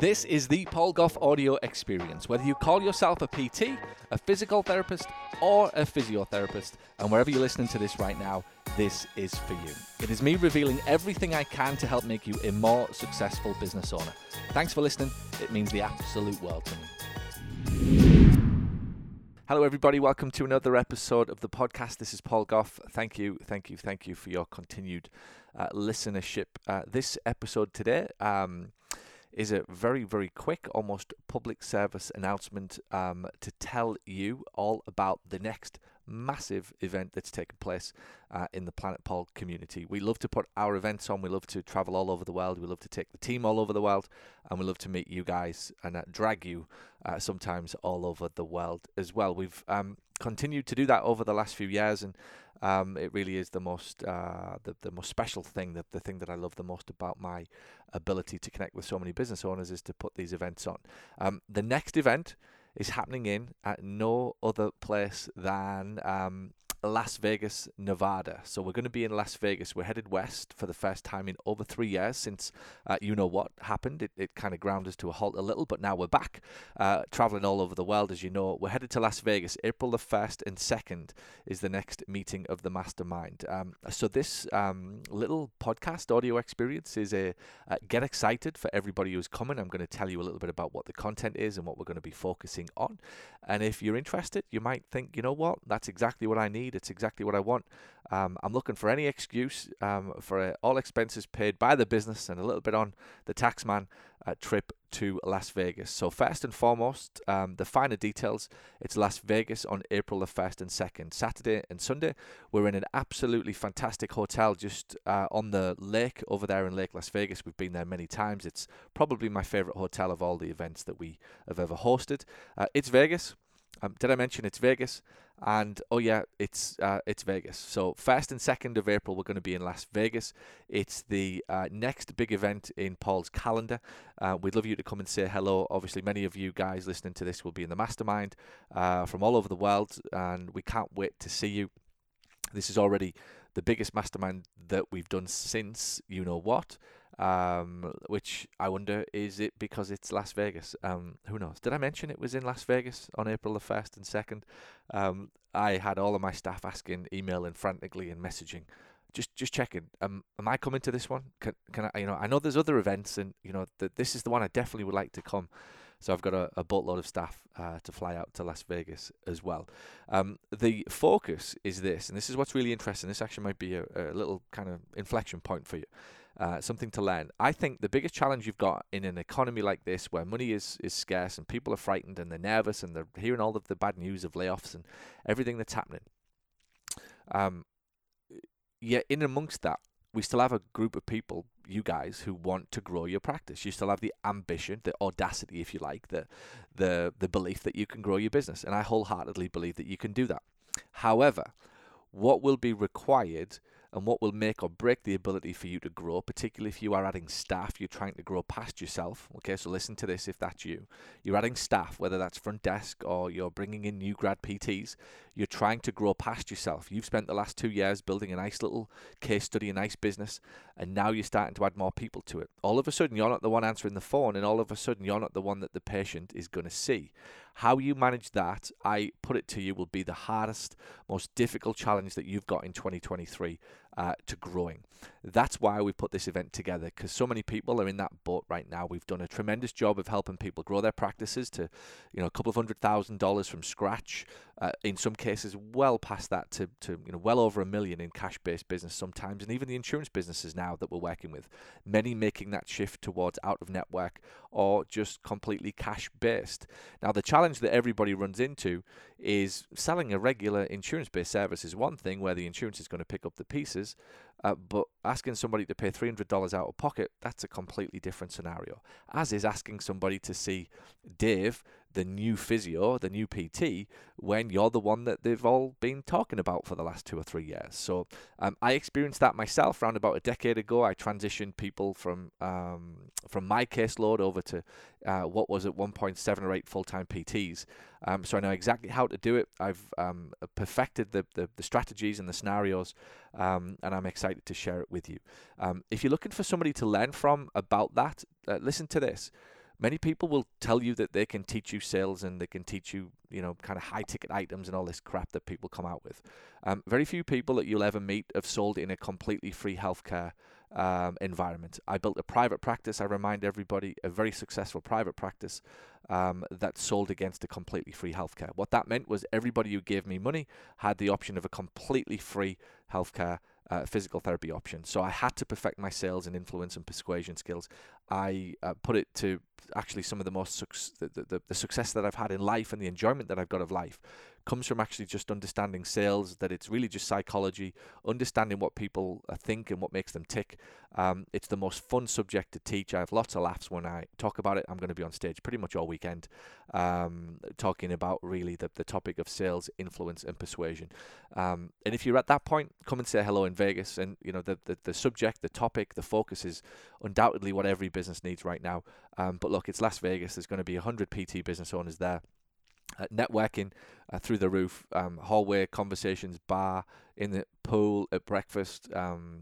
This is the Paul Gough audio experience. Whether you call yourself a PT, a physical therapist, or a physiotherapist, and wherever you're listening to this right now, this is for you. It is me revealing everything I can to help make you a more successful business owner. Thanks for listening. It means the absolute world to me. Hello, everybody. Welcome to another episode of the podcast. This is Paul Gough. Thank you, thank you, thank you for your continued uh, listenership. Uh, this episode today. Um, is a very, very quick, almost public service announcement um, to tell you all about the next massive event that's taking place uh, in the Planet Paul community. We love to put our events on. We love to travel all over the world. We love to take the team all over the world, and we love to meet you guys and uh, drag you uh, sometimes all over the world as well. We've um, continued to do that over the last few years, and um, it really is the most uh, the, the most special thing that the thing that I love the most about my ability to connect with so many business owners is to put these events on. Um, the next event is happening in at no other place than um, Las Vegas, Nevada. So we're going to be in Las Vegas. We're headed west for the first time in over three years since uh, you know what happened. It, it kind of ground us to a halt a little, but now we're back uh, traveling all over the world, as you know. We're headed to Las Vegas. April the 1st and 2nd is the next meeting of the mastermind. Um, so this um, little podcast audio experience is a uh, get excited for everybody who's coming. I'm going to tell you a little bit about what the content is and what we're going to be focusing on. And if you're interested, you might think, you know what, that's exactly what I need. It's exactly what I want. Um, I'm looking for any excuse um, for uh, all expenses paid by the business and a little bit on the taxman uh, trip to Las Vegas. So first and foremost, um, the finer details. It's Las Vegas on April the first and second, Saturday and Sunday. We're in an absolutely fantastic hotel just uh, on the lake over there in Lake Las Vegas. We've been there many times. It's probably my favorite hotel of all the events that we have ever hosted. Uh, it's Vegas. Um, did I mention it's Vegas? And oh yeah, it's uh, it's Vegas. So first and second of April, we're going to be in Las Vegas. It's the uh, next big event in Paul's calendar. Uh, we'd love you to come and say hello. Obviously, many of you guys listening to this will be in the mastermind uh, from all over the world, and we can't wait to see you. This is already the biggest mastermind that we've done since you know what. Um, which I wonder is it because it's Las Vegas? Um, who knows? Did I mention it was in Las Vegas on April the first and second? Um, I had all of my staff asking, emailing frantically, and messaging, just just checking. Um, am I coming to this one? Can can I? You know, I know there's other events, and you know that this is the one I definitely would like to come. So I've got a, a boatload of staff uh, to fly out to Las Vegas as well. Um, the focus is this, and this is what's really interesting. This actually might be a, a little kind of inflection point for you uh, something to learn. I think the biggest challenge you've got in an economy like this, where money is, is scarce and people are frightened and they're nervous and they're hearing all of the bad news of layoffs and everything that's happening. Um, yet in amongst that, we still have a group of people, you guys, who want to grow your practice. You still have the ambition, the audacity, if you like, the the the belief that you can grow your business, and I wholeheartedly believe that you can do that. However, what will be required and what will make or break the ability for you to grow, particularly if you are adding staff, you're trying to grow past yourself. Okay, so listen to this if that's you. You're adding staff, whether that's front desk or you're bringing in new grad PTs, you're trying to grow past yourself. You've spent the last two years building a nice little case study, a nice business, and now you're starting to add more people to it. All of a sudden, you're not the one answering the phone, and all of a sudden, you're not the one that the patient is going to see. How you manage that, I put it to you, will be the hardest, most difficult challenge that you've got in 2023 uh, to growing. That's why we put this event together because so many people are in that boat right now. We've done a tremendous job of helping people grow their practices to, you know, a couple of hundred thousand dollars from scratch. Uh, in some cases, well past that to, to you know well over a million in cash-based business sometimes, and even the insurance businesses now that we're working with, many making that shift towards out-of-network or just completely cash-based. Now, the challenge that everybody runs into is selling a regular insurance-based service is one thing where the insurance is going to pick up the pieces, uh, but asking somebody to pay $300 out of pocket, that's a completely different scenario. As is asking somebody to see Dave the new physio, the new PT, when you're the one that they've all been talking about for the last two or three years. So um, I experienced that myself around about a decade ago. I transitioned people from um, from my caseload over to uh, what was at one point seven or eight full time PTs. Um, so I know exactly how to do it. I've um, perfected the, the, the, strategies and the scenarios, um, and I'm excited to share it with you. Um, if you're looking for somebody to learn from about that, uh, listen to this many people will tell you that they can teach you sales and they can teach you, you know, kind of high ticket items and all this crap that people come out with. Um, very few people that you'll ever meet have sold in a completely free healthcare um, environment. I built a private practice. I remind everybody a very successful private practice um, that sold against a completely free healthcare. What that meant was everybody who gave me money had the option of a completely free healthcare uh, physical therapy option. So I had to perfect my sales and influence and persuasion skills. I uh, put it to actually some of the most the, the, the success that I've had in life and the enjoyment that I've got of life comes from actually just understanding sales, that it's really just psychology, understanding what people think and what makes them tick. Um, it's the most fun subject to teach. I have lots of laughs when I talk about it. I'm going to be on stage pretty much all weekend um, talking about really the, the topic of sales, influence, and persuasion. Um, and if you're at that point, come and say hello in Vegas. And, you know, the, the, the subject, the topic, the focus is undoubtedly what every business needs right now. Um, but look, it's Las Vegas. There's going to be 100 PT business owners there uh, networking uh, through the roof, um, hallway conversations, bar, in the pool, at breakfast, um,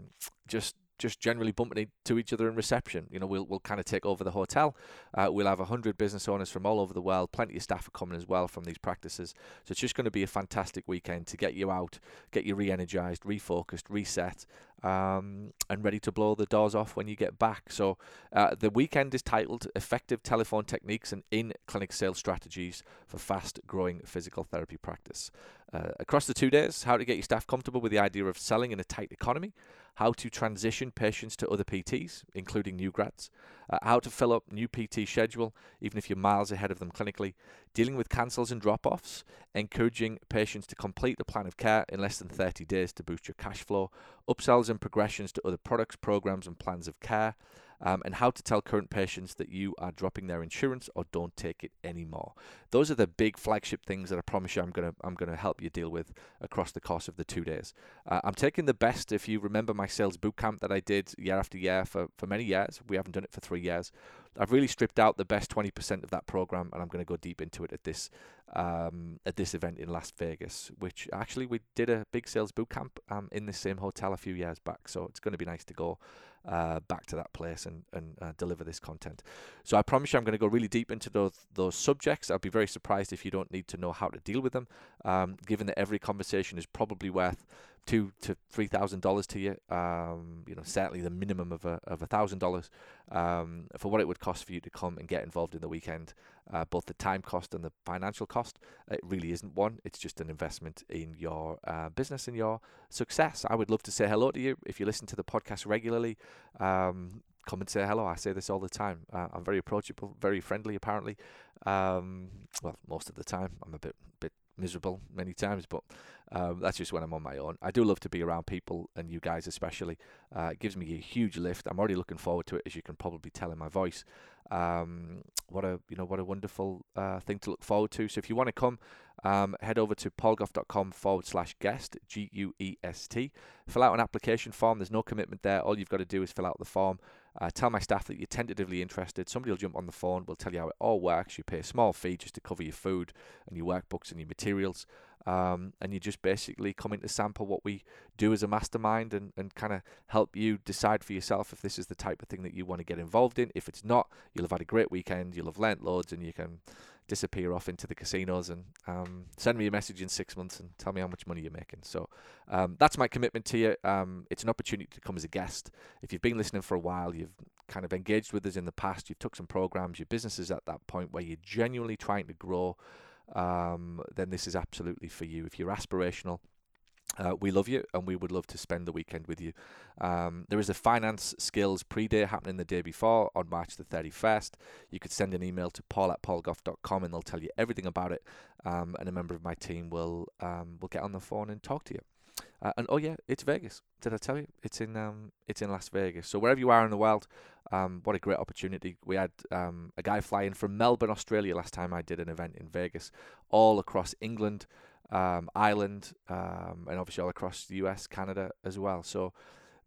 just just generally bumping to each other in reception. You know, we'll we'll kind of take over the hotel. Uh, we'll have hundred business owners from all over the world. Plenty of staff are coming as well from these practices. So it's just going to be a fantastic weekend to get you out, get you re-energized, refocused, reset, um, and ready to blow the doors off when you get back. So uh, the weekend is titled "Effective Telephone Techniques and In-Clinic Sales Strategies for Fast-Growing Physical Therapy Practice." Uh, across the two days, how to get your staff comfortable with the idea of selling in a tight economy how to transition patients to other PTs, including new grads, uh, how to fill up new PT schedule, even if you're miles ahead of them clinically, dealing with cancels and drop offs, encouraging patients to complete the plan of care in less than 30 days to boost your cash flow, upsells and progressions to other products, programs, and plans of care, um, and how to tell current patients that you are dropping their insurance or don't take it anymore. Those are the big flagship things that I promise you I'm gonna I'm gonna help you deal with across the course of the two days. Uh, I'm taking the best. If you remember my sales boot camp that I did year after year for for many years, we haven't done it for three years. I've really stripped out the best 20% of that program, and I'm going to go deep into it at this um, at this event in Las Vegas. Which actually we did a big sales boot camp um, in the same hotel a few years back, so it's going to be nice to go uh, back to that place and, and uh, deliver this content. So I promise you I'm going to go really deep into those, those subjects. I'd be very surprised if you don't need to know how to deal with them, um, given that every conversation is probably worth two to three thousand dollars to you. Um, you know, certainly the minimum of a of a thousand dollars um, for what it would cost for you to come and get involved in the weekend. Uh, both the time cost and the financial cost. It really isn't one. It's just an investment in your uh, business and your success. I would love to say hello to you if you listen to the podcast regularly. Um, come and say hello. I say this all the time. Uh, I'm very approachable, very friendly. Apparently, um, well, most of the time. I'm a bit bit miserable many times, but um, that's just when I'm on my own. I do love to be around people and you guys especially. Uh, it gives me a huge lift. I'm already looking forward to it, as you can probably tell in my voice. Um, what a you know what a wonderful uh, thing to look forward to. So if you want to come, um, head over to paulgough.com forward slash guest G U E S T. Fill out an application form. There's no commitment there. All you've got to do is fill out the form. Uh, tell my staff that you're tentatively interested. Somebody will jump on the phone. We'll tell you how it all works. You pay a small fee just to cover your food and your workbooks and your materials. Um, and you just basically come in to sample what we do as a mastermind and, and kind of help you decide for yourself if this is the type of thing that you want to get involved in. If it's not, you'll have had a great weekend, you'll have learnt loads, and you can disappear off into the casinos and um, send me a message in six months and tell me how much money you're making. So um, that's my commitment to you. Um, it's an opportunity to come as a guest. If you've been listening for a while, you've kind of engaged with us in the past, you've took some programs, your business is at that point where you're genuinely trying to grow um, then this is absolutely for you. If you're aspirational, uh, we love you and we would love to spend the weekend with you. Um, there is a finance skills pre day happening the day before on March the 31st. You could send an email to paul at paulgough.com and they'll tell you everything about it. Um, and a member of my team will um, will get on the phone and talk to you. Uh, and oh yeah, it's Vegas. Did I tell you? It's in um, it's in Las Vegas. So wherever you are in the world, um, what a great opportunity. We had um, a guy flying from Melbourne, Australia, last time I did an event in Vegas, all across England, um, Ireland, um, and obviously all across the US, Canada as well. So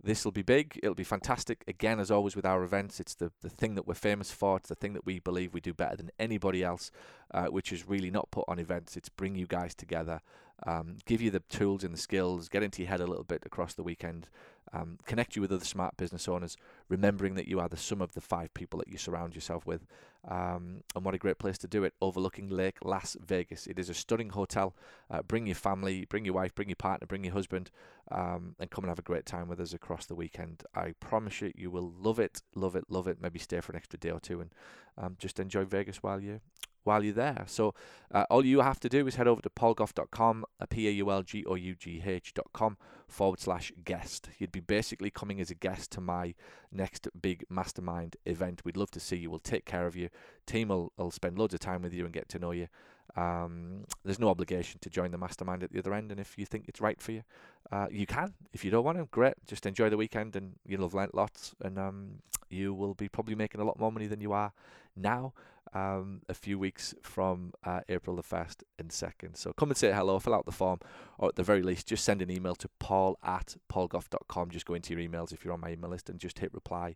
this will be big. It'll be fantastic. Again, as always with our events, it's the, the thing that we're famous for. It's the thing that we believe we do better than anybody else, uh, which is really not put on events. It's bring you guys together um, give you the tools and the skills, get into your head a little bit across the weekend, um, connect you with other smart business owners, remembering that you are the sum of the five people that you surround yourself with. Um, and what a great place to do it, overlooking Lake Las Vegas. It is a stunning hotel. Uh, bring your family, bring your wife, bring your partner, bring your husband, um, and come and have a great time with us across the weekend. I promise you, you will love it, love it, love it. Maybe stay for an extra day or two and um, just enjoy Vegas while you're while you're there. So uh, all you have to do is head over to paulgough.com, uh, P-A-U-L-G-O-U-G-H.com forward slash guest. You'd be basically coming as a guest to my next big mastermind event. We'd love to see you. We'll take care of you. Team will, will spend loads of time with you and get to know you. Um, there's no obligation to join the mastermind at the other end, and if you think it's right for you, uh, you can. If you don't want to, great. Just enjoy the weekend, and you'll have learnt lots, and um, you will be probably making a lot more money than you are now um, a few weeks from uh, April the 1st and 2nd. So come and say hello, fill out the form, or at the very least, just send an email to paul at paulgough.com. Just go into your emails if you're on my email list and just hit reply.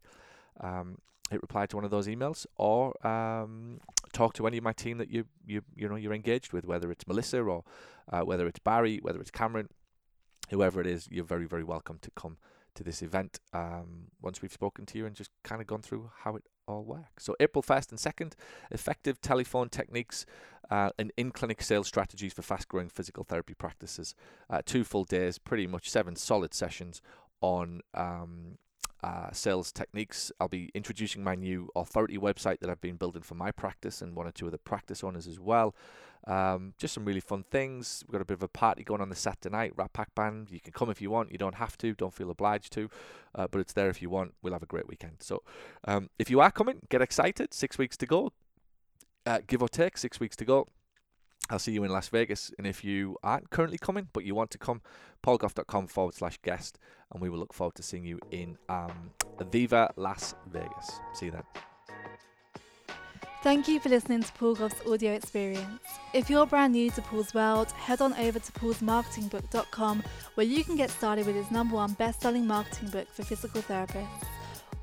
Um, hit reply to one of those emails or um, talk to any of my team that you you you know you're engaged with whether it's Melissa or uh, whether it's Barry whether it's Cameron whoever it is you're very very welcome to come to this event um, once we've spoken to you and just kind of gone through how it all works. So, April 1st and 2nd, effective telephone techniques uh, and in clinic sales strategies for fast growing physical therapy practices. Uh, two full days, pretty much seven solid sessions on um, uh, sales techniques. I'll be introducing my new authority website that I've been building for my practice and one or two other practice owners as well. Um, just some really fun things. We've got a bit of a party going on the Saturday night. Rat Pack Band. You can come if you want. You don't have to. Don't feel obliged to, uh, but it's there if you want. We'll have a great weekend. So, um, if you are coming, get excited. Six weeks to go, uh, give or take. Six weeks to go. I'll see you in Las Vegas. And if you aren't currently coming, but you want to come, paulgough.com forward slash guest. And we will look forward to seeing you in um, Viva Las Vegas. See you then. Thank you for listening to Paul Gough's audio experience. If you're brand new to Paul's world, head on over to paulsmarketingbook.com where you can get started with his number one best selling marketing book for physical therapists.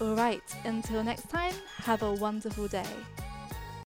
Alright, until next time, have a wonderful day.